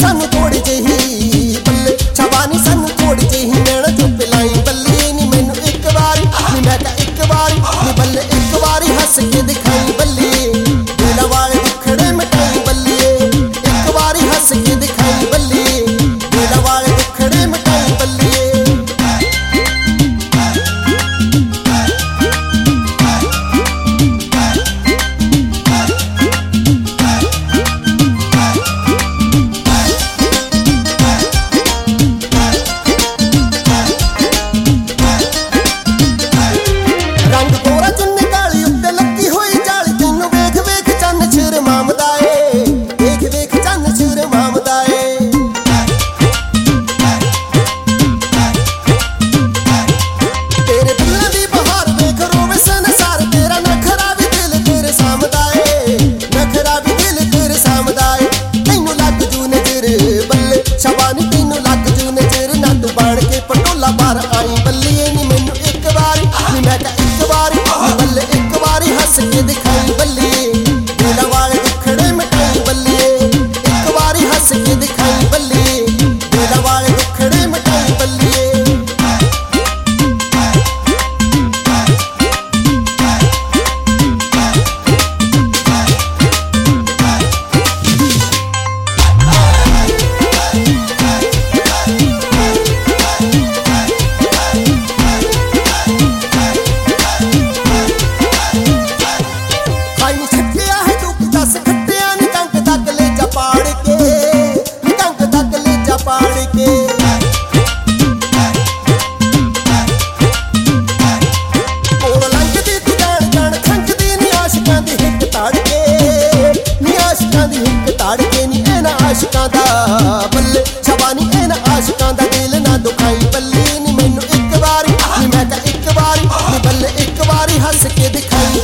सानू थोड़े जे ਆਸ਼ਕਾਂ ਦਾ ਬੱਲੇ ਸ਼ਬਾਨੀ ਇਹਨਾਂ ਆਸ਼ਕਾਂ ਦਾ ਦਿਲ ਨਾ ਦੁਖਾਈ ਬੱਲੇ ਨੀ ਮੈਨੂੰ ਇੱਕ ਵਾਰੀ ਨੀ ਮੈਂ ਤਾਂ ਇੱਕ ਵਾਰੀ ਨੀ ਬੱਲੇ ਇੱਕ ਵਾਰੀ ਹੱਸ ਕੇ ਦਿਖਾਈ